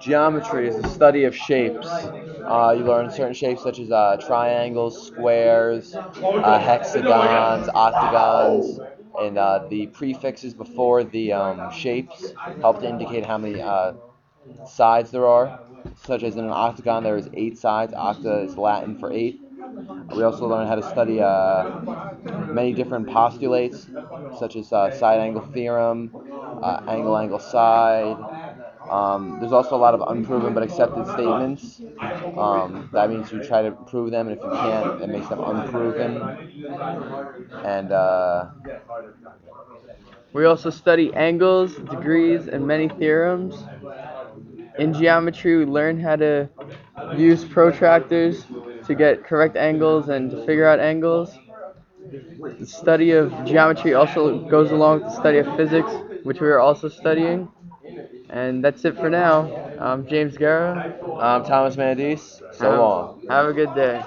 Geometry is the study of shapes. Uh, you learn certain shapes such as uh, triangles, squares, uh, hexagons, octagons, and uh, the prefixes before the um, shapes help to indicate how many uh, sides there are. Such as in an octagon, there is eight sides. Octa is Latin for eight. We also learn how to study uh, many different postulates, such as side angle theorem, angle angle side. Um, there's also a lot of unproven but accepted statements. Um, that means you try to prove them, and if you can't, it makes them unproven. And uh, We also study angles, degrees, and many theorems. In geometry, we learn how to use protractors to get correct angles and to figure out angles. The study of geometry also goes along with the study of physics, which we are also studying. And that's it for now. I'm James Guerra. I'm Thomas Mandis. So long. Have a good day.